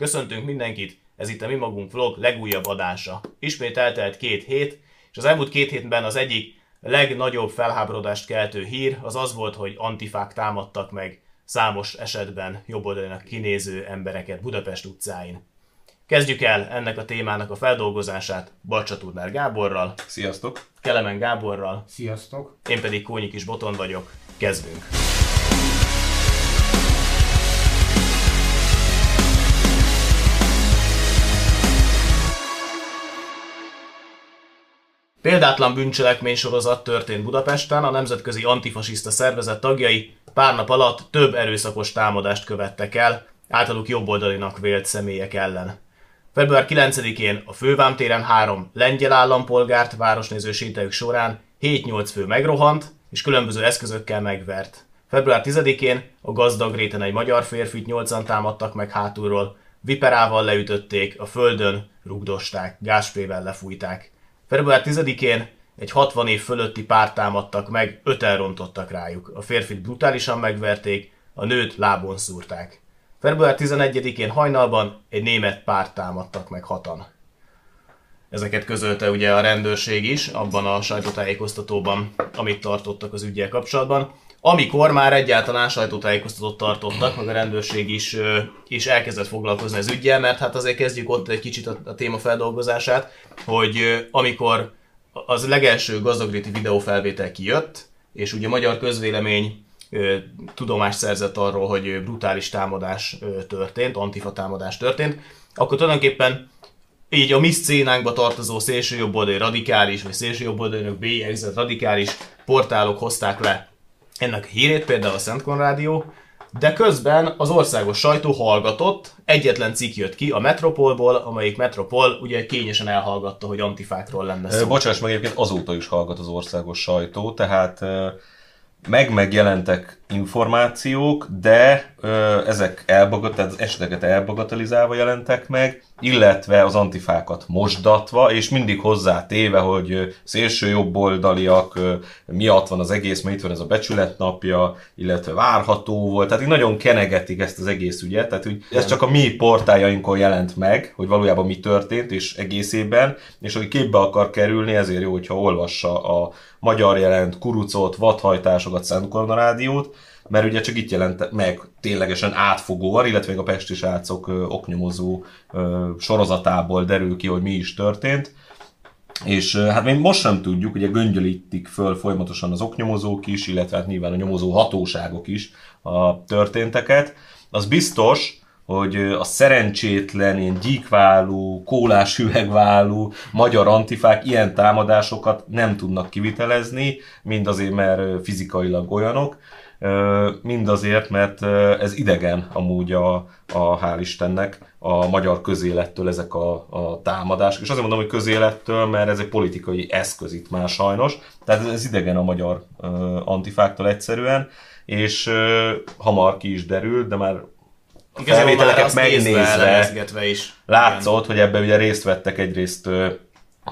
Köszöntünk mindenkit, ez itt a Mi Magunk Vlog legújabb adása. Ismét eltelt két hét, és az elmúlt két hétben az egyik legnagyobb felháborodást keltő hír az az volt, hogy antifák támadtak meg számos esetben jobboldalinak kinéző embereket Budapest utcáin. Kezdjük el ennek a témának a feldolgozását Balcsa Tudnár Gáborral, Sziasztok! Kelemen Gáborral, Sziasztok! én pedig Kónyi Kis Boton vagyok. Kezdünk! Példátlan bűncselekmény sorozat történt Budapesten, a Nemzetközi Antifasiszta Szervezet tagjai pár nap alatt több erőszakos támadást követtek el, általuk jobboldalinak vélt személyek ellen. Február 9-én a Fővám téren három lengyel állampolgárt városnéző sétájuk során 7-8 fő megrohant, és különböző eszközökkel megvert. Február 10-én a gazdag réten egy magyar férfit nyolcan támadtak meg hátulról, viperával leütötték, a földön rugdosták, gázsprével lefújták. Február 10-én egy 60 év fölötti párt támadtak meg, öt elrontottak rájuk. A férfit brutálisan megverték, a nőt lábon szúrták. Február 11-én hajnalban egy német párt támadtak meg hatan. Ezeket közölte ugye a rendőrség is, abban a sajtótájékoztatóban, amit tartottak az ügyel kapcsolatban. Amikor már egyáltalán sajtótájékoztatót tartottak, meg a rendőrség is, is elkezdett foglalkozni az ügyel, mert hát azért kezdjük ott egy kicsit a, a téma feldolgozását, hogy amikor az legelső gazdagréti videófelvétel kijött, és ugye a magyar közvélemény tudomást szerzett arról, hogy brutális támadás történt, antifa támadás történt, akkor tulajdonképpen így a mi szcénánkba tartozó szélsőjobboldali radikális, vagy szélsőjobboldalinak bélyegzett radikális portálok hozták le ennek a hírét, például a Szent Konrádió, de közben az országos sajtó hallgatott, egyetlen cikk jött ki a Metropolból, amelyik Metropol ugye kényesen elhallgatta, hogy antifákról lenne szó. Bocsáss meg, egyébként azóta is hallgat az országos sajtó, tehát meg megjelentek információk, de ö, ezek elbagat, tehát az eseteket elbagatelizálva jelentek meg, illetve az antifákat mosdatva, és mindig hozzátéve, hogy szélső jobboldaliak ö, miatt van az egész, mert itt van ez a becsületnapja, illetve várható volt, tehát így nagyon kenegetik ezt az egész ügyet, tehát úgy, ez csak a mi portájainkon jelent meg, hogy valójában mi történt, és egészében, és aki képbe akar kerülni, ezért jó, hogyha olvassa a magyar jelent, kurucot, vadhajtásokat, Szent Korona rádiót, mert ugye csak itt jelent meg ténylegesen átfogóan, illetve még a Pesti srácok oknyomozó sorozatából derül ki, hogy mi is történt. És hát még most sem tudjuk, ugye göngyölítik föl folyamatosan az oknyomozók is, illetve hát nyilván a nyomozó hatóságok is a történteket. Az biztos, hogy a szerencsétlen, ilyen gyíkválú, kólás üvegválú magyar antifák ilyen támadásokat nem tudnak kivitelezni, mind azért, mert fizikailag olyanok, mind azért, mert ez idegen amúgy a, a hál' Istennek a magyar közélettől ezek a, a támadások. És azért mondom, hogy közélettől, mert ez egy politikai eszköz itt már sajnos. Tehát ez idegen a magyar antifáktól egyszerűen, és hamar ki is derült, de már a felvételeket megnézve is. látszott, hogy ebben ugye részt vettek egyrészt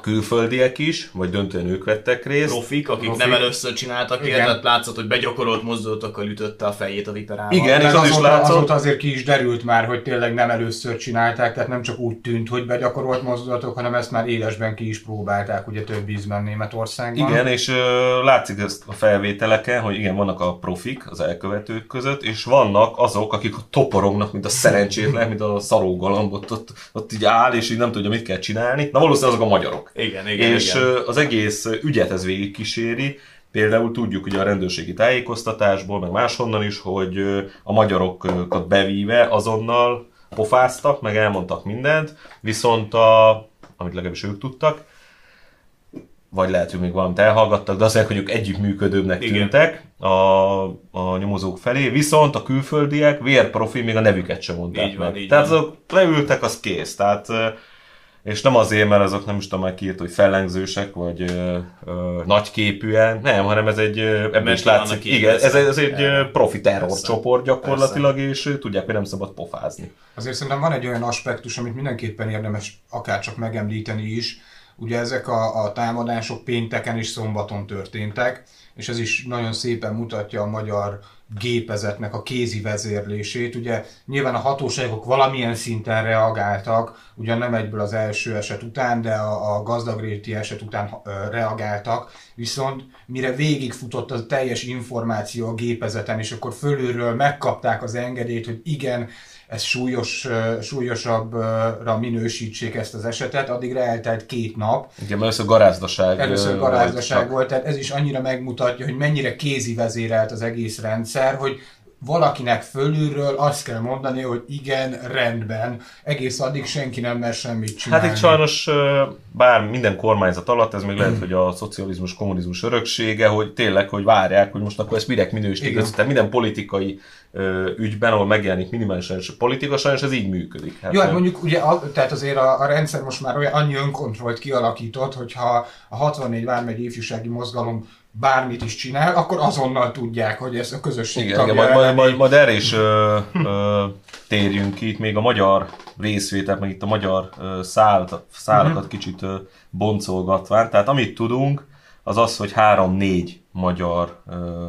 külföldiek is, vagy döntően ők vettek részt. Profik, akik Profik. nem először csináltak ilyet, tehát látszott, hogy begyakorolt mozdulatokkal ütötte a fejét a viperával. Igen, és az azóta, is látszott. azóta azért ki is derült már, hogy tényleg nem először csinálták, tehát nem csak úgy tűnt, hogy begyakorolt mozdulatok, hanem ezt már élesben ki is próbálták, ugye több ízben Németországban. Igen, és ö, látszik ezt a felvételeken, hogy igen, vannak a profik az elkövetők között, és vannak azok, akik toporognak, mint a szerencsétlen, mint a szarógalamb, ott, ott, ott így áll, és így nem tudja, mit kell csinálni. Na valószínűleg azok a magyarok. Igen, igen, és igen. az egész ügyet ez végig kíséri. Például tudjuk ugye a rendőrségi tájékoztatásból, meg máshonnan is, hogy a magyarokat bevíve azonnal pofáztak, meg elmondtak mindent, viszont a, amit legalábbis ők tudtak, vagy lehet, hogy még valamit elhallgattak, de mondják, hogy ők együttműködőbbnek tűntek a, a nyomozók felé, viszont a külföldiek vérprofi még a nevüket sem mondták Így van, meg. így Tehát van. azok leültek, az kész. Tehát és nem azért, mert azok nem is tudom, már kiírt, hogy fellengzősek, vagy ö, ö, nagyképűen, nem, hanem ez egy, Mert is ki látszik, igen, ez, ez egy profi terror Persze. csoport gyakorlatilag, és ö, tudják, hogy nem szabad pofázni. Azért szerintem van egy olyan aspektus, amit mindenképpen érdemes akárcsak megemlíteni is. Ugye ezek a, a támadások pénteken és szombaton történtek, és ez is nagyon szépen mutatja a magyar gépezetnek a kézi vezérlését. Ugye nyilván a hatóságok valamilyen szinten reagáltak, ugyan nem egyből az első eset után, de a, a gazdagréti eset után reagáltak, viszont mire végigfutott a teljes információ a gépezeten, és akkor fölülről megkapták az engedélyt, hogy igen, ez súlyos, súlyosabbra minősítsék ezt az esetet, addigra eltelt két nap. Igen, először garázdaság. Először garázdaság volt, volt, tehát ez is annyira megmutatja, hogy mennyire kézi vezérelt az egész rendszer, hogy valakinek fölülről azt kell mondani, hogy igen, rendben, egész addig senki nem mer semmit csinálni. Hát itt sajnos bár minden kormányzat alatt, ez még lehet, hogy a szocializmus, kommunizmus öröksége, hogy tényleg, hogy várják, hogy most akkor ezt mirek minősítik. Tehát minden politikai ügyben, ahol megjelenik minimálisan a politika, sajnos ez így működik. Hát, Jó, hát mondjuk ugye, a, tehát azért a, a rendszer most már olyan annyi önkontrollt kialakított, hogyha a 64 vármegy ifjúsági mozgalom bármit is csinál, akkor azonnal tudják, hogy ez a közösség igen, tagja. Igen, majd, majd, majd erre is ö, ö, térjünk ki, itt még a magyar részvételt, meg itt a magyar ö, szállt, szálakat uh-huh. kicsit ö, boncolgatván. Tehát amit tudunk, az az, hogy három-négy magyar ö,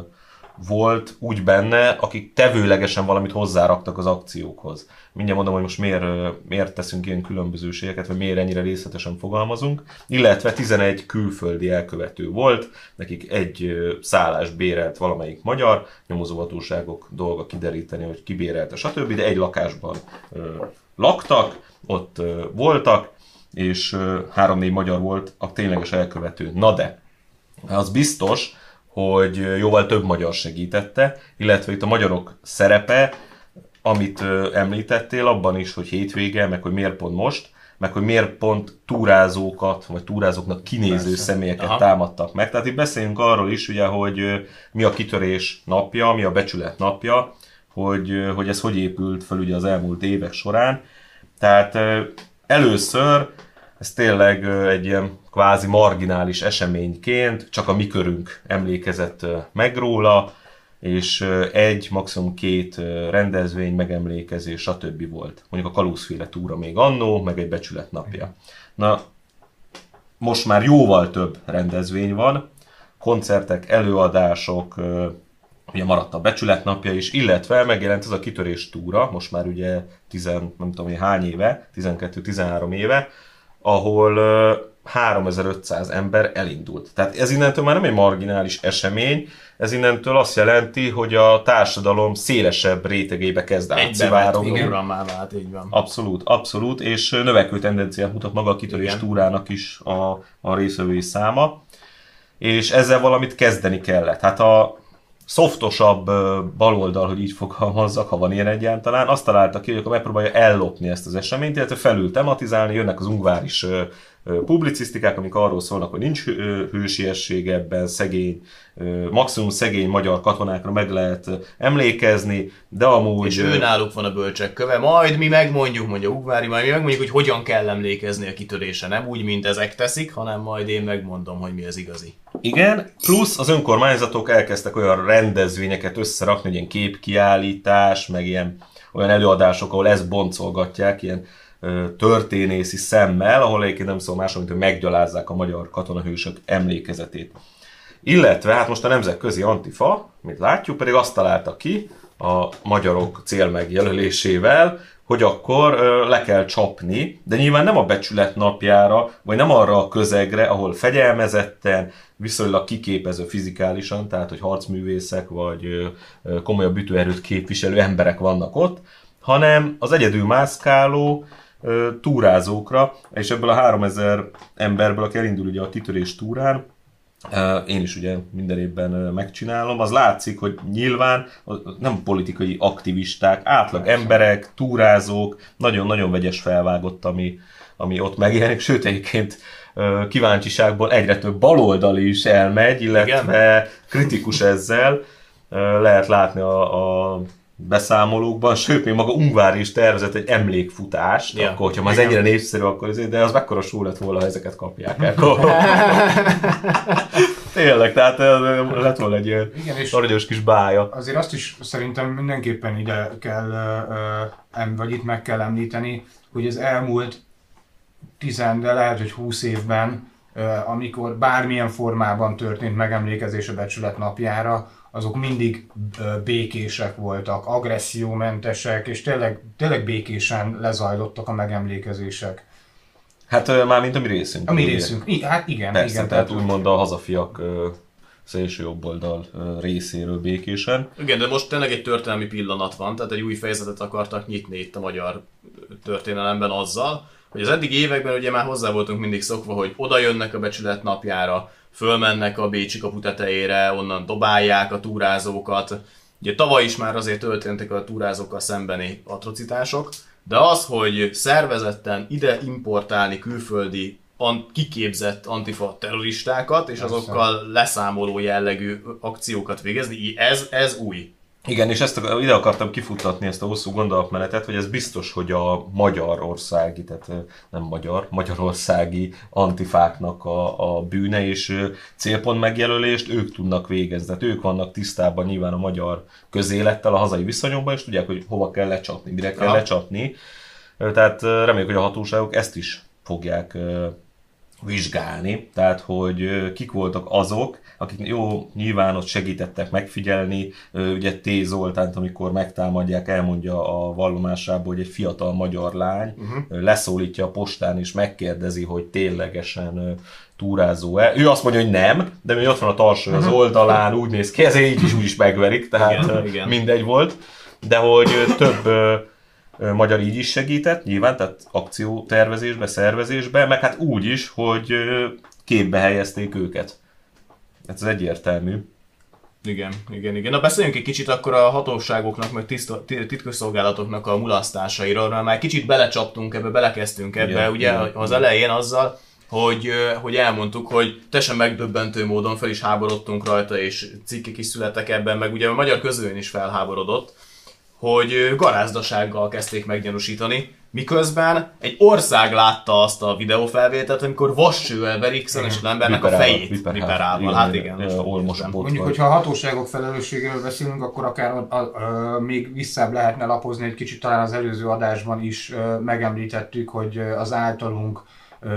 volt úgy benne, akik tevőlegesen valamit hozzáraktak az akciókhoz. Mindjárt mondom, hogy most miért, miért teszünk ilyen különbözőségeket, vagy miért ennyire részletesen fogalmazunk. Illetve 11 külföldi elkövető volt, nekik egy szállás bérelt valamelyik magyar, nyomozóhatóságok dolga kideríteni, hogy kibérelte, stb. De egy lakásban laktak, ott voltak, és három-négy magyar volt a tényleges elkövető. Na de, az biztos, hogy jóval több magyar segítette, illetve itt a magyarok szerepe, amit említettél abban is, hogy hétvége, meg hogy miért pont most, meg hogy miért pont túrázókat, vagy túrázóknak kinéző Persze. személyeket Aha. támadtak meg. Tehát itt beszéljünk arról is, ugye, hogy mi a kitörés napja, mi a becsület napja, hogy, hogy ez hogy épült fel ugye az elmúlt évek során. Tehát először ez tényleg egy ilyen kvázi marginális eseményként, csak a mi körünk emlékezett meg róla, és egy, maximum két rendezvény, megemlékezés, stb. volt. Mondjuk a Kaluszféle túra még annó, meg egy becsület napja. Na, most már jóval több rendezvény van, koncertek, előadások, ugye maradt a becsület napja is, illetve megjelent ez a kitörés túra, most már ugye 10, nem tudom hány éve, 12-13 éve, ahol 3500 ember elindult. Tehát ez innentől már nem egy marginális esemény, ez innentől azt jelenti, hogy a társadalom szélesebb rétegébe kezd átszivárogni. vált, így van. Abszolút, abszolút, és növekvő tendenciát mutat maga a kitörés Igen. túrának is a, a részvevői száma, és ezzel valamit kezdeni kellett. Hát a szoftosabb baloldal, hogy így fogalmazzak, ha van ilyen egyáltalán, azt találta ki, hogy akkor megpróbálja ellopni ezt az eseményt, illetve felül tematizálni, jönnek az ungváris publicisztikák, amik arról szólnak, hogy nincs hősiesség ebben, szegény, maximum szegény magyar katonákra meg lehet emlékezni, de amúgy... És ő náluk van a bölcsek köve, majd mi megmondjuk, mondja Ugvári, majd mi megmondjuk, hogy hogyan kell emlékezni a kitörése, nem úgy, mint ezek teszik, hanem majd én megmondom, hogy mi az igazi. Igen, plusz az önkormányzatok elkezdtek olyan rendezvényeket összerakni, hogy ilyen képkiállítás, meg ilyen olyan előadások, ahol ezt boncolgatják, ilyen történészi szemmel, ahol egyébként nem szól más, mint hogy meggyalázzák a magyar katonahősök emlékezetét. Illetve hát most a nemzetközi antifa, mint látjuk, pedig azt találta ki a magyarok célmegjelölésével, hogy akkor le kell csapni, de nyilván nem a becsület napjára, vagy nem arra a közegre, ahol fegyelmezetten, viszonylag kiképező fizikálisan, tehát hogy harcművészek vagy komolyabb ütőerőt képviselő emberek vannak ott, hanem az egyedül mászkáló, túrázókra, és ebből a 3000 emberből, aki elindul ugye a kitörés túrán, én is ugye minden évben megcsinálom, az látszik, hogy nyilván nem politikai aktivisták, átlag emberek, túrázók, nagyon-nagyon vegyes felvágott, ami, ami ott megjelenik, sőt egyébként kíváncsiságból egyre több baloldal is elmegy, illetve Igen. kritikus ezzel. Lehet látni a, a beszámolókban, sőt, még maga Ungvár is tervezett egy emlékfutást, ja, akkor, hogyha már ez ennyire népszerű, akkor azért, de az mekkora sú lett volna, ha ezeket kapják el. Tényleg, tehát lett volna egy ilyen Igen, és kis bája. Azért azt is szerintem mindenképpen ide kell, vagy itt meg kell említeni, hogy az elmúlt tizen, de lehet, hogy húsz évben amikor bármilyen formában történt megemlékezés a becsület napjára, azok mindig békések voltak, agressziómentesek, és tényleg, tényleg békésen lezajlottak a megemlékezések. Hát már mint a mi részünk. A mi részünk, I- hát igen. Persze, igen, tehát úgymond a hazafiak szélső jobb oldal részéről békésen. Igen, de most tényleg egy történelmi pillanat van, tehát egy új fejezetet akartak nyitni itt a magyar történelemben azzal, hogy az eddig években ugye már hozzá voltunk mindig szokva, hogy oda jönnek a becsület napjára, fölmennek a Bécsi kapu tetejére, onnan dobálják a túrázókat. Ugye tavaly is már azért történtek a túrázókkal szembeni atrocitások, de az, hogy szervezetten ide importálni külföldi kiképzett antifa terroristákat, és azokkal leszámoló jellegű akciókat végezni, ez, ez új. Igen, és ezt ide akartam kifuttatni ezt a hosszú gondolatmenetet, hogy ez biztos, hogy a magyarországi, tehát nem magyar, magyarországi antifáknak a, a bűne és célpont megjelölést ők tudnak végezni. Tehát ők vannak tisztában nyilván a magyar közélettel, a hazai viszonyokban, és tudják, hogy hova kell lecsapni, mire kell ja. lecsapni. Tehát reméljük, hogy a hatóságok ezt is fogják vizsgálni, tehát hogy kik voltak azok, akik jó, nyilván ott segítettek megfigyelni, ugye T. Zoltánt, amikor megtámadják, elmondja a vallomásából, hogy egy fiatal magyar lány uh-huh. leszólítja a postán és megkérdezi, hogy ténylegesen túrázó-e. Ő azt mondja, hogy nem, de mi ott van a tarsó az mhm. oldalán, úgy néz ki, ezért így is úgy is megverik, tehát igen, igen. mindegy volt. De hogy több magyar így is segített, nyilván, tehát akciótervezésbe, szervezésbe, meg hát úgy is, hogy képbe helyezték őket. Ez egyértelmű. Igen, igen, igen. Na beszéljünk egy kicsit akkor a hatóságoknak, meg titkosszolgálatoknak a mulasztásairól, mert már kicsit belecsaptunk ebbe, belekezdtünk ebbe, igen, ugye igen, az igen. elején azzal, hogy, hogy elmondtuk, hogy teljesen megdöbbentő módon fel is háborodtunk rajta, és cikkek is születtek ebben, meg ugye a magyar közön is felháborodott, hogy garázdasággal kezdték meggyanúsítani, miközben egy ország látta azt a videófelvételt, amikor vassővel verik szenes embernek a fejét viperával. Hát igen. Mondjuk, hogyha a hatóságok felelősségéről beszélünk, akkor akár a, a, a, még visszább lehetne lapozni egy kicsit, talán az előző adásban is megemlítettük, hogy az általunk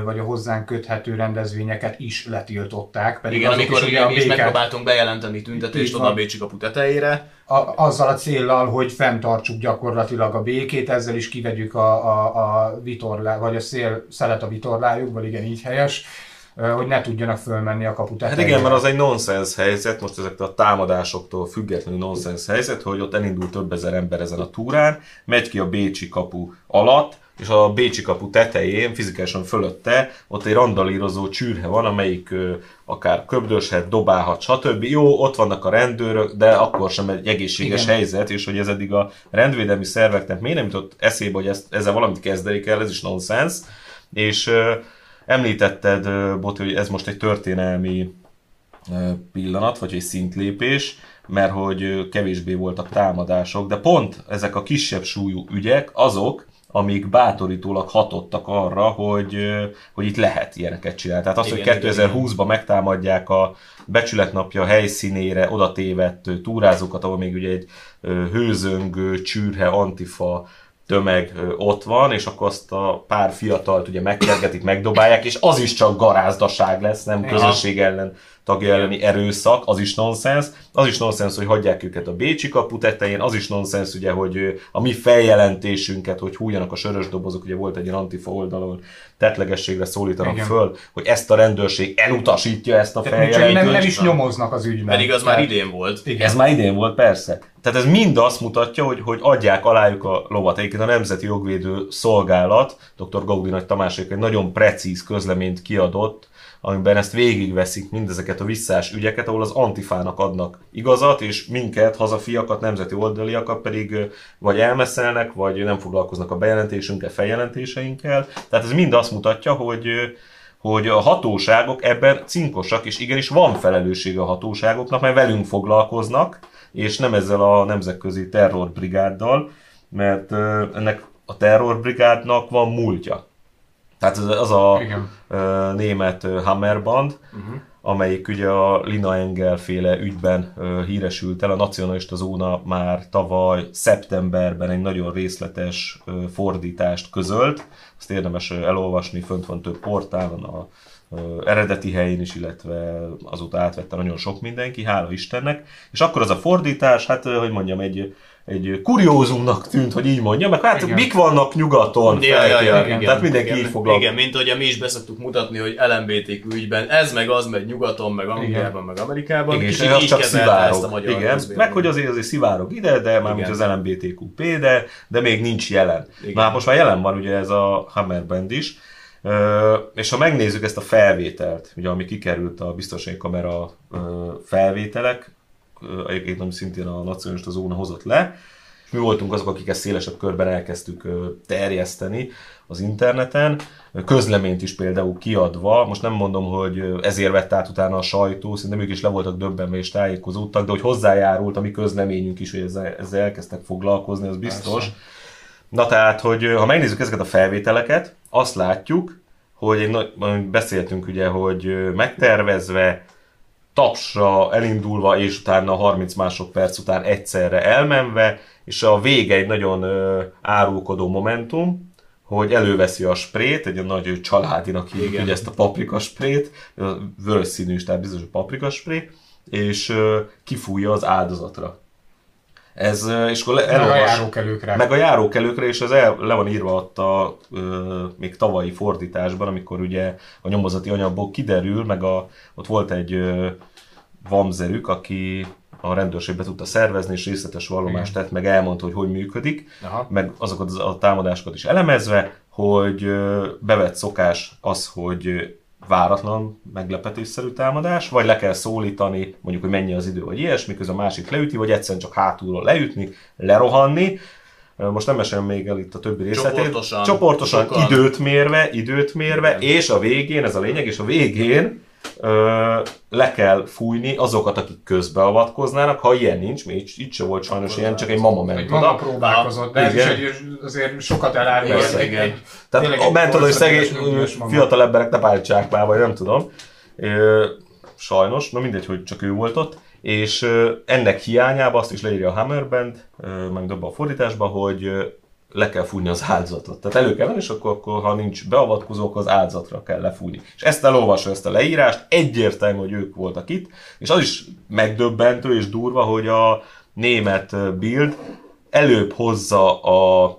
vagy a hozzánk köthető rendezvényeket is letiltották. Pedig Igen, amikor is, ugye mi is megpróbáltunk bejelenteni tüntetést oda a Bécsi kapu tetejére. A, azzal a céllal, hogy fenntartsuk gyakorlatilag a békét, ezzel is kivegyük a, a, a vitorlá, vagy a szél szelet a vitorlájukból, igen, így helyes hogy ne tudjanak fölmenni a kapu tetejére. Hát igen, mert az egy nonsens helyzet, most ezek a támadásoktól függetlenül nonsens helyzet, hogy ott elindul több ezer ember ezen a túrán, megy ki a Bécsi kapu alatt, és a Bécsi kapu tetején, fizikálisan fölötte, ott egy randalírozó csűrhe van, amelyik ö, akár köbdöshet, dobálhat, stb. Jó, ott vannak a rendőrök, de akkor sem egy egészséges Igen. helyzet, és hogy ez eddig a rendvédelmi szerveknek miért nem jutott eszébe, hogy ezt, ezzel valamit kezdeni kell, ez is nonsens. És ö, említetted, Boti, hogy ez most egy történelmi pillanat, vagy egy szintlépés, mert hogy kevésbé voltak támadások, de pont ezek a kisebb súlyú ügyek azok, amik bátorítólag hatottak arra, hogy, hogy itt lehet ilyeneket csinálni. Tehát az, igen, hogy 2020-ban megtámadják a becsületnapja helyszínére oda tévedt túrázókat, ahol még ugye egy hőzöngő, csűrhe, antifa tömeg ott van, és akkor azt a pár fiatalt ugye megkergetik, megdobálják, és az is csak garázdaság lesz, nem közösség ellen tagja elleni erőszak, az is nonsens. Az is nonsens, hogy hagyják őket a Bécsi kapu tetején, az is nonsens, ugye, hogy a mi feljelentésünket, hogy hújjanak a sörös dobozok, ugye volt egy ilyen antifa oldalon, tetlegességre szólítanak Igen. föl, hogy ezt a rendőrség elutasítja ezt a feljelentést. Nem, nem is nyomoznak az ügyben. Pedig az már idén volt. Igen. Ez már idén volt, persze. Tehát ez mind azt mutatja, hogy, hogy adják alájuk a lovat. Egyébként a Nemzeti Jogvédő Szolgálat, dr. Gaudi Nagy Tamás egy nagyon precíz közleményt kiadott, amiben ezt végigveszik mindezeket a visszás ügyeket, ahol az antifának adnak igazat, és minket, hazafiakat, nemzeti oldaliakat pedig vagy elmeszelnek, vagy nem foglalkoznak a bejelentésünkkel, feljelentéseinkkel. Tehát ez mind azt mutatja, hogy hogy a hatóságok ebben cinkosak, és igenis van felelőssége a hatóságoknak, mert velünk foglalkoznak, és nem ezzel a nemzetközi terrorbrigáddal, mert ennek a terrorbrigádnak van múltja. Tehát az, az a Igen. német Hammerband, uh-huh. amelyik ugye a Lina Engel féle ügyben híresült el. A nacionalista zóna már tavaly szeptemberben egy nagyon részletes fordítást közölt. Azt érdemes elolvasni, fönt van több portálon, a eredeti helyén is, illetve azóta átvette nagyon sok mindenki, hála Istennek. És akkor az a fordítás, hát hogy mondjam, egy, egy kuriózumnak tűnt, hogy így mondjam, meg hát igen. mik vannak nyugaton Ja, ja, ja, igen, tehát mindenki igen, így foglalkozik. Igen, mint hogy mi is beszoktuk mutatni, hogy LMBTQ ügyben ez meg az megy nyugaton, meg Angliában, meg Amerikában. Igen, és az így csak kezelte ezt a szivárog. magyar Igen, meg hogy azért, azért szivárog ide, de már mint Igen. az LMBTQP, de, de még nincs jelen. Igen. Na hát most már jelen van ugye ez a Hammer Band is, Ö, és ha megnézzük ezt a felvételt, ugye ami kikerült a biztonsági kamera ö, felvételek, egyébként nem szintén a nacionalista zóna hozott le, és mi voltunk azok, akik ezt szélesebb körben elkezdtük terjeszteni az interneten, közleményt is például kiadva, most nem mondom, hogy ezért vett át utána a sajtó, szerintem ők is le voltak döbbenve és tájékozódtak, de hogy hozzájárult a mi közleményünk is, hogy ezzel, ezzel elkezdtek foglalkozni, az biztos. Persze. Na tehát, hogy ha megnézzük ezeket a felvételeket, azt látjuk, hogy egy nagy, beszéltünk ugye, hogy megtervezve, tapsra elindulva, és utána 30 másodperc után egyszerre elmenve, és a vége egy nagyon árulkodó momentum, hogy előveszi a sprét, egy nagy családinak hívjuk ugye ezt a paprika sprét, ö, vörös színű tehát biztos, hogy paprika spré, és kifújja az áldozatra. Ez, és akkor le, Meg a járókelőkre. meg a járókelőkre, és az el, le van írva ott a ö, még tavalyi fordításban, amikor ugye a nyomozati anyagból kiderül, meg a, ott volt egy ö, vamzerük, aki a rendőrségbe tudta szervezni, és részletes vallomást tett, meg elmondta, hogy hogy működik, Aha. meg azokat az- a támadásokat is elemezve, hogy bevett szokás az, hogy váratlan, meglepetésszerű támadás, vagy le kell szólítani, mondjuk, hogy mennyi az idő, vagy ilyesmi, közben a másik leüti, vagy egyszerűen csak hátulról leütni, lerohanni. Most nem mesem még el itt a többi részletét. Csoportosan. Csoportosan Sokan. időt mérve, időt mérve, Igen. és a végén, ez a lényeg, és a végén ö, le kell fújni azokat, akik közbeavatkoznának, ha ilyen nincs, még itt, itt se volt sajnos ilyen, csak egy mama ment Egy mama próbálkozott, de ez is Igen. egy, azért sokat elárul. Igen, egy- igen. egy- Tehát a ment oda, hogy szegény fiatal emberek ne páltsák már, vagy nem tudom. Ö, sajnos, na mindegy, hogy csak ő volt ott. És ennek hiányában azt is leírja a Hammerband, meg dobba a fordításba, hogy le kell fújni az áldozatot. Tehát elő kell venni, és akkor, akkor ha nincs beavatkozó, akkor az áldozatra kell lefújni. És ezt elolvasva, ezt a leírást, egyértelmű, hogy ők voltak itt, és az is megdöbbentő és durva, hogy a német Bild előbb hozza a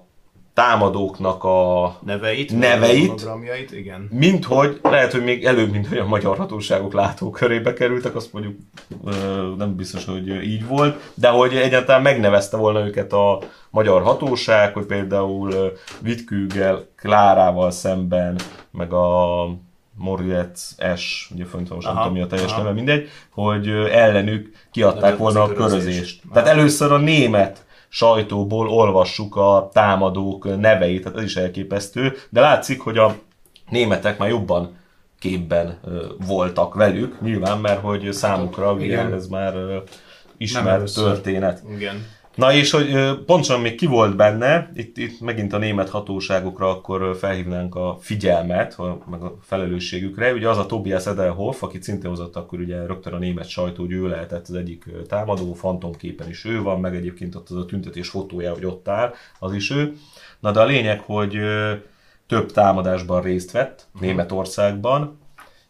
támadóknak a neveit, Neveit. monogramjait, igen. mint hogy, lehet, hogy még előbb, mint hogy a magyar hatóságok látókörébe kerültek, azt mondjuk nem biztos, hogy így volt, de hogy egyáltalán megnevezte volna őket a magyar hatóság, hogy például Vitkügel, Klárával szemben, meg a Moritz S, ugye fönt most nem tudom mi a teljes aha. neve, mindegy, hogy ellenük kiadták volna a körözést. körözést. Tehát először a német sajtóból olvassuk a támadók neveit, tehát ez is elképesztő, de látszik, hogy a németek már jobban képben voltak velük, nyilván, mert hogy számukra ugye Igen. ez már ismert történet. Igen. Na és hogy pontosan még ki volt benne, itt, itt megint a német hatóságokra akkor felhívnánk a figyelmet, meg a felelősségükre. Ugye az a Tobias Edelhoff, aki szintén hozott akkor ugye rögtön a német sajtó, hogy ő lehetett az egyik támadó, fantomképen is ő van, meg egyébként ott az a tüntetés fotója, hogy ott áll, az is ő. Na de a lényeg, hogy több támadásban részt vett Németországban,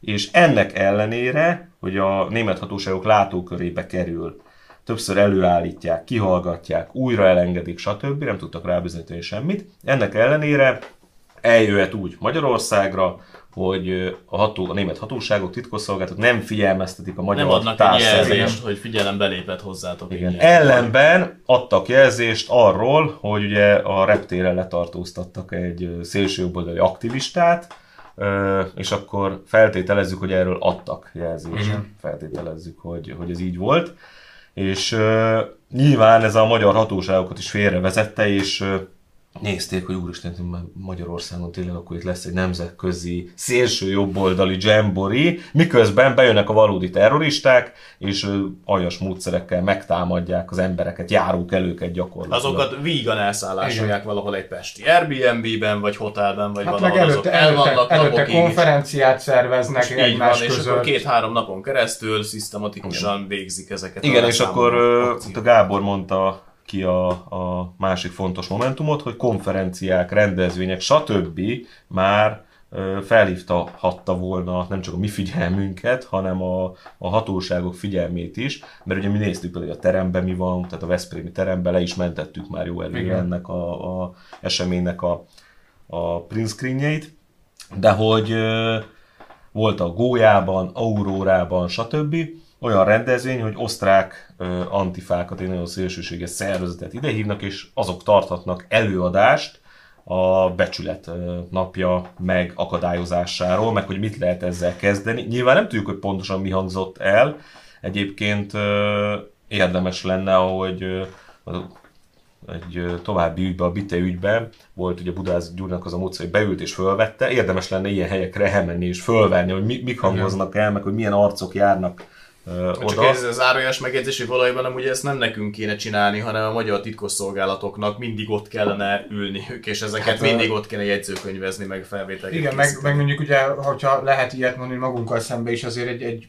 és ennek ellenére, hogy a német hatóságok látókörébe kerül, többször előállítják, kihallgatják, újra elengedik, stb. Nem tudtak rábizonyítani semmit. Ennek ellenére eljöhet úgy Magyarországra, hogy a, ható, a német hatóságok, titkosszolgálatok nem figyelmeztetik a magyar Nem adnak egy jelzést, hogy figyelem belépett hozzátok. Igen. így. Ellenben adtak jelzést arról, hogy ugye a reptéren letartóztattak egy szélsőjobboldali aktivistát, és akkor feltételezzük, hogy erről adtak jelzést. Igen. Feltételezzük, hogy, hogy ez így volt. És nyilván ez a magyar hatóságokat is félrevezette, és nézték, hogy úristen, már Magyarországon tényleg akkor itt lesz egy nemzetközi szélső jobboldali dzsembori, miközben bejönnek a valódi terroristák, és aljas módszerekkel megtámadják az embereket, járókelőket gyakorlatilag. Azokat vígan elszállásolják valahol egy pesti Airbnb-ben, vagy hotelben, vagy Hát valahol azok előtte, el előtte, előtte napokig. konferenciát szerveznek És így van, egymás és akkor között. két-három napon keresztül szisztematikusan végzik ezeket Igen, a és akkor a Gábor mondta ki a, a másik fontos momentumot, hogy konferenciák, rendezvények, stb. már felhívta hatta volna nem csak a mi figyelmünket, hanem a, a hatóságok figyelmét is, mert ugye mi néztük például, hogy a teremben mi van, tehát a Veszprémi teremben le is mentettük már jó előre ennek a, a eseménynek a, a print screenjeit, de hogy volt a Gólyában, Aurórában, stb. Olyan rendezvény, hogy osztrák antifákat, egy nagyon szélsőséges szervezetet idehívnak, és azok tarthatnak előadást a becsület napja meg akadályozásáról, meg hogy mit lehet ezzel kezdeni. Nyilván nem tudjuk, hogy pontosan mi hangzott el, egyébként érdemes lenne, hogy egy további ügyben, a Bite ügyben volt ugye Budász Gyurnak az a módszer, hogy beült és fölvette. Érdemes lenne ilyen helyekre elmenni és fölvenni, hogy mi, mik hangoznak el, meg hogy milyen arcok járnak uh, Csak oda. ez az árajas megjegyzés, hogy valójában amúgy ezt nem nekünk kéne csinálni, hanem a magyar titkosszolgálatoknak mindig ott kellene ülniük, és ezeket Hát, mindig ott kéne jegyzőkönyvezni, meg felvételeket Igen, meg, meg mondjuk ugye, hogyha lehet ilyet mondani magunkkal szembe is, azért egy, egy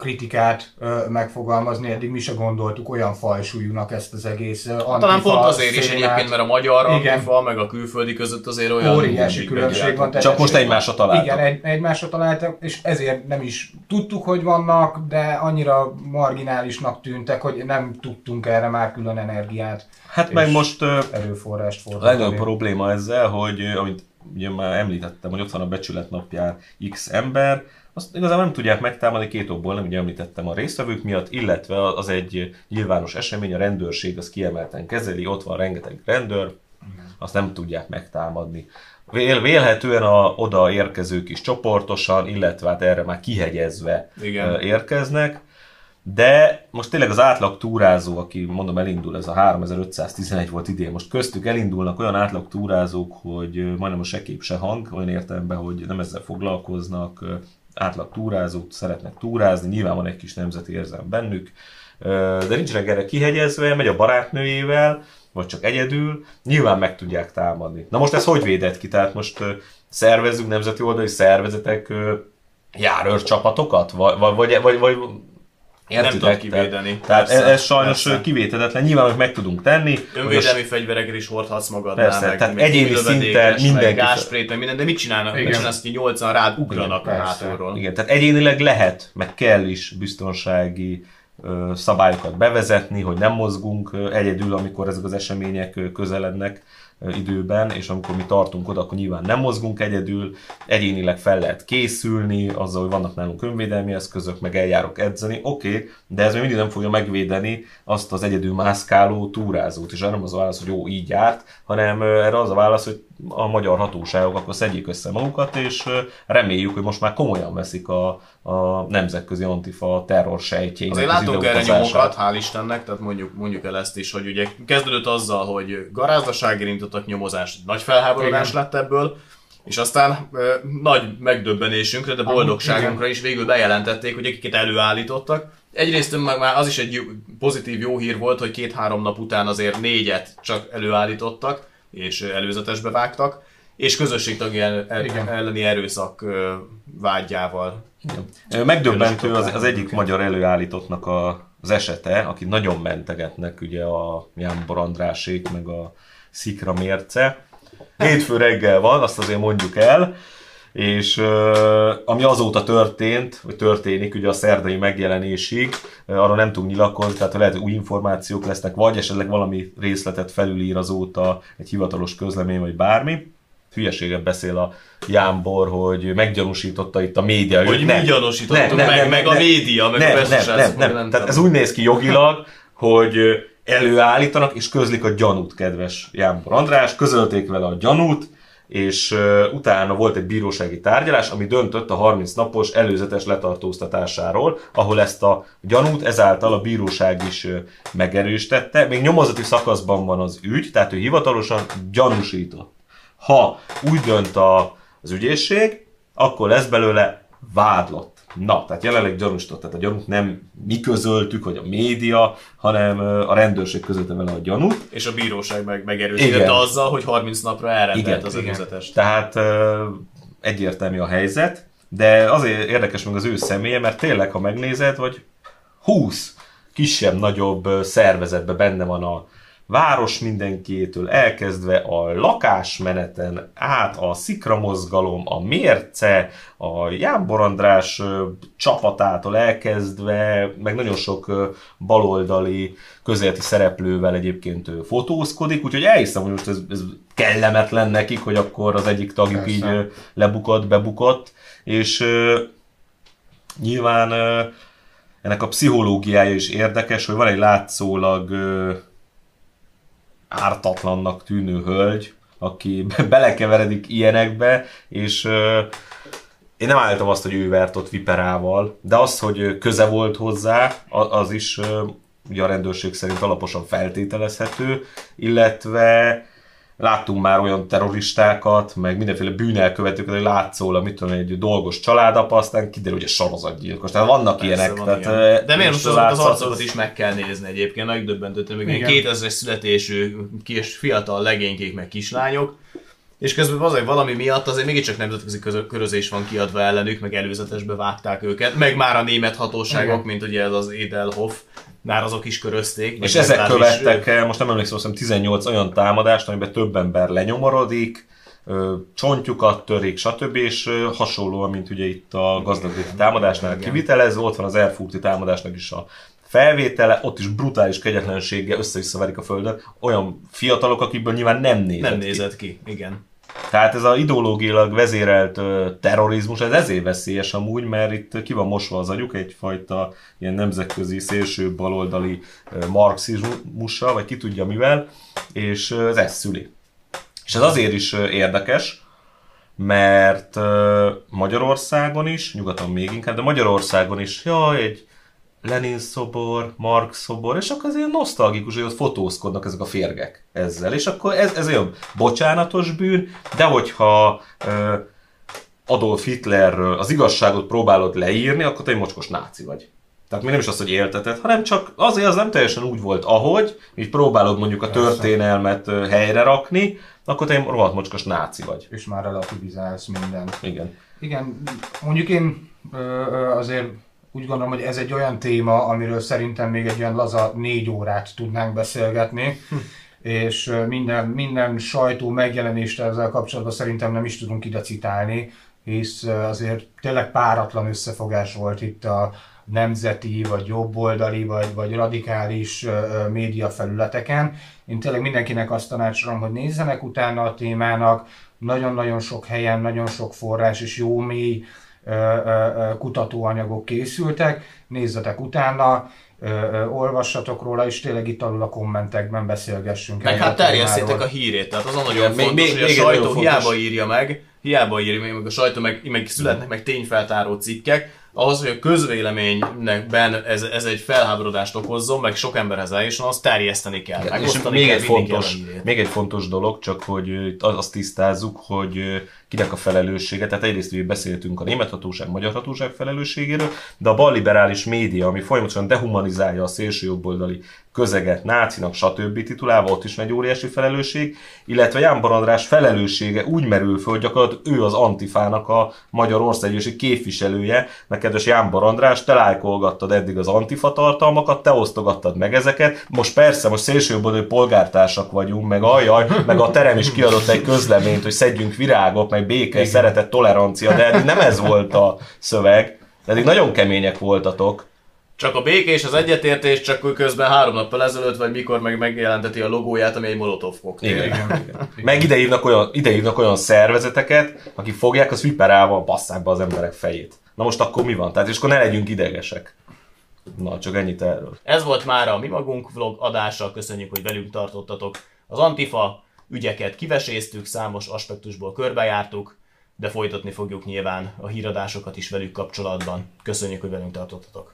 kritikát ö, megfogalmazni, eddig mi se gondoltuk olyan fajsúlyúnak ezt az egész ö, Talán antifa pont azért is szénát. egyébként, mert a magyar Igen. antifa, meg a külföldi között azért olyan... Óriási különbség van. Csak most egymásra találtak. Igen, egy, egymásra találtak, és ezért nem is tudtuk, hogy vannak, de annyira marginálisnak tűntek, hogy nem tudtunk erre már külön energiát, Hát meg most erőforrást A legnagyobb fordítani. probléma ezzel, hogy amit ugye már említettem, hogy ott van a becsület napján X ember, azt igazából nem tudják megtámadni két okból, nem ugye említettem a résztvevők miatt, illetve az egy nyilvános esemény, a rendőrség az kiemelten kezeli, ott van rengeteg rendőr, azt nem tudják megtámadni. Vél, vélhetően a oda érkezők is csoportosan, illetve hát erre már kihegyezve Igen. érkeznek, de most tényleg az átlag túrázó, aki mondom elindul, ez a 3511 volt idén, most köztük elindulnak olyan átlag túrázók, hogy majdnem a se kép se hang, olyan értelemben, hogy nem ezzel foglalkoznak, átlag túrázók szeretnek túrázni, nyilván van egy kis nemzeti érzelem bennük, de nincsenek erre kihegyezve, megy a barátnőjével, vagy csak egyedül, nyilván meg tudják támadni. Na most ez hogy védett ki? Tehát most szervezzük nemzeti oldali szervezetek ö, járőr csapatokat? Vagy, vagy, vagy, vagy, vagy Nem tud kivédeni. Tehát ez, Persze, ez sajnos persze. kivétetetlen, nyilván, hogy meg tudunk tenni. Önvédelmi fegyvereket is hordhatsz magadnál, Persze, meg, tehát egyéni szinten mindenki- gázsprét, meg minden, de mit csinálnak? Igen. Mit csinálsz, hogy 80 rád ugranak Igen, a hátulról? Igen, tehát egyénileg lehet, meg kell is biztonsági ö, szabályokat bevezetni, hogy nem mozgunk ö, egyedül, amikor ezek az események ö, közelednek ö, időben, és amikor mi tartunk oda, akkor nyilván nem mozgunk egyedül, egyénileg fel lehet készülni, azzal, hogy vannak nálunk önvédelmi eszközök, meg eljárok edzeni, oké, okay, de ez még mindig nem fogja megvédeni azt az egyedül mászkáló túrázót, és erre nem az a válasz, hogy jó, így járt, hanem erre az a válasz, hogy a magyar hatóságok akkor szedjék össze magukat, és reméljük, hogy most már komolyan veszik a, a nemzetközi antifa terror sejtjeinek Azért az látunk erre nyomokat, hál' Istennek, tehát mondjuk, mondjuk el ezt is, hogy ugye kezdődött azzal, hogy garázdasági indítottak nyomozást, nagy felháborodás Igen. lett ebből, és aztán ö, nagy megdöbbenésünkre, de boldogságunkra is végül bejelentették, hogy akiket előállítottak. Egyrészt meg már az is egy pozitív jó hír volt, hogy két-három nap után azért négyet csak előállítottak, és előzetesbe vágtak, és közösségtagi el, el, Igen. elleni erőszak vágyával. Ö, Megdöbbentő az, az egyik magyar előállítottnak a, az esete, aki nagyon mentegetnek ugye a Jánbor Andrásék, meg a Szikra mérce. Hétfő reggel van, azt azért mondjuk el, és ami azóta történt, vagy történik, ugye a szerdai megjelenésig, arra nem tudunk nyilakozni, tehát lehet, hogy új információk lesznek, vagy esetleg valami részletet felülír azóta egy hivatalos közlemény, vagy bármi. Hülyeséget beszél a Jámbor, hogy meggyanúsította itt a média. Hogy őt. mi Nem. gyanúsítottuk, Nem, nem, meg, nem, meg nem, a média, meg nem, a nem, Besses, nem, nem, meg Tehát ez úgy néz ki jogilag, hogy előállítanak és közlik a gyanút, kedves Jámbor András, közölték vele a gyanút, és utána volt egy bírósági tárgyalás, ami döntött a 30 napos előzetes letartóztatásáról, ahol ezt a gyanút ezáltal a bíróság is megerősítette. Még nyomozati szakaszban van az ügy, tehát ő hivatalosan gyanúsított. Ha úgy dönt a, az ügyészség, akkor lesz belőle vádlott. Na, tehát jelenleg gyanúsított, tehát a gyanút nem mi közöltük, vagy a média, hanem a rendőrség közölte vele a gyanút. És a bíróság meg megerősítette azzal, hogy 30 napra elrendelt az előzetes. Tehát egyértelmű a helyzet, de azért érdekes meg az ő személye, mert tényleg, ha megnézed, hogy 20 kisebb-nagyobb szervezetben benne van a város mindenkiétől elkezdve a lakásmeneten át a szikramozgalom, a mérce, a Jámbor András csapatától elkezdve, meg nagyon sok baloldali közéleti szereplővel egyébként fotózkodik, úgyhogy elhiszem, hogy most ez, ez kellemetlen nekik, hogy akkor az egyik tagjuk Persze. így lebukott, bebukott, és nyilván ennek a pszichológiája is érdekes, hogy van egy látszólag ártatlannak tűnő hölgy, aki belekeveredik ilyenekbe, és én nem álltam azt, hogy ő vert ott viperával, de az, hogy köze volt hozzá, az is ugye a rendőrség szerint alaposan feltételezhető, illetve láttunk már olyan terroristákat, meg mindenféle bűnelkövetőket, hogy látszólag, mit tudom, egy dolgos családapa, aztán kiderül, hogy a sorozatgyilkos. Tehát vannak Persze, ilyenek. Van tehát, ilyen. De miért most az, az arcokat is meg kell nézni egyébként, nagy döbbentőtől, még 2000-es születésű kis fiatal legénykék, meg kislányok, és közben azért valami miatt azért mégiscsak nemzetközi körözés van kiadva ellenük, meg előzetesbe vágták őket, meg már a német hatóságok, Igen. mint ugye ez az Edelhoff, már azok is körözték. És ezek követtek el, most nem emlékszem, azt 18 olyan támadást, amiben több ember lenyomorodik, csontjukat törik, stb. és hasonlóan, mint ugye itt a gazdagréti támadásnál kivitelező, ott van az Erfurti támadásnak is a felvétele, ott is brutális kegyetlenséggel össze-visszaverik a földön, olyan fiatalok, akikből nyilván nem nézett Nem nézett ki, ki igen. Tehát ez a ideológiailag vezérelt ö, terrorizmus, ez ezért veszélyes amúgy, mert itt ki van mosva az agyuk egyfajta ilyen nemzetközi szélső baloldali ö, marxizmussal, vagy ki tudja mivel, és ez ezt szüli. És ez azért is érdekes, mert Magyarországon is, nyugaton még inkább, de Magyarországon is, jaj, egy Lenin szobor, Marx szobor, és akkor azért nosztalgikus, hogy ott fotózkodnak ezek a férgek ezzel. És akkor ez, ez olyan bocsánatos bűn, de hogyha uh, Adolf Hitlerről az igazságot próbálod leírni, akkor te egy mocskos náci vagy. Tehát még nem is az, hogy élteted, hanem csak azért az nem teljesen úgy volt, ahogy, így próbálod mondjuk a történelmet helyre rakni, akkor te egy rohadt mocskos náci vagy. És már relativizálsz mindent. Igen. Igen, mondjuk én azért úgy gondolom, hogy ez egy olyan téma, amiről szerintem még egy olyan laza négy órát tudnánk beszélgetni, hm. és minden, minden sajtó megjelenést ezzel kapcsolatban szerintem nem is tudunk ide citálni, hisz azért tényleg páratlan összefogás volt itt a nemzeti, vagy jobboldali, vagy, vagy radikális média felületeken. Én tényleg mindenkinek azt tanácsolom, hogy nézzenek utána a témának, nagyon-nagyon sok helyen, nagyon sok forrás és jó mély kutatóanyagok készültek, nézzetek utána, olvassatok róla, és tényleg itt alul a kommentekben beszélgessünk. Meg hát terjesszétek a hírét, tehát az a nagyon fontos, még, hogy a sajtó hiába írja meg, hiába írja meg a sajtó, meg, meg születnek meg tényfeltáró cikkek, ahhoz, hogy a közvéleményben ez, ez egy felháborodást okozzon, meg sok emberhez eljusson, azt terjeszteni kell. Igen, és még, kell, egy fontos, még egy fontos dolog, csak hogy azt tisztázzuk, hogy kinek a felelőssége. Tehát egyrészt hogy beszéltünk a német hatóság, magyar hatóság felelősségéről, de a balliberális média, ami folyamatosan dehumanizálja a szélső jobboldali közeget, nácinak, stb. titulálva, ott is egy óriási felelősség, illetve Jánbor András felelőssége úgy merül föl, gyakorlatilag ő az Antifának a magyar országgyűlési képviselője, mert kedves Jánbor András, te lájkolgattad eddig az Antifa tartalmakat, te osztogattad meg ezeket, most persze, most szélsőjobboldali polgártársak vagyunk, meg ajaj, meg a terem is kiadott egy közleményt, hogy szedjünk virágot, meg béke, szeretet, tolerancia, de eddig nem ez volt a szöveg, eddig nagyon kemények voltatok. Csak a békés, az egyetértés, csak közben három nappal ezelőtt, vagy mikor meg megjelenteti a logóját, ami egy molotov koktél. Igen. Igen. Igen. Meg idehívnak olyan, idehívnak olyan szervezeteket, akik fogják az viperával, basszák be az emberek fejét. Na most akkor mi van? Tehát és akkor ne legyünk idegesek. Na, csak ennyit erről. Ez volt már a Mi Magunk vlog adása, köszönjük, hogy velünk tartottatok. Az Antifa ügyeket kiveséztük, számos aspektusból körbejártuk, de folytatni fogjuk nyilván a híradásokat is velük kapcsolatban. Köszönjük, hogy velünk tartottatok.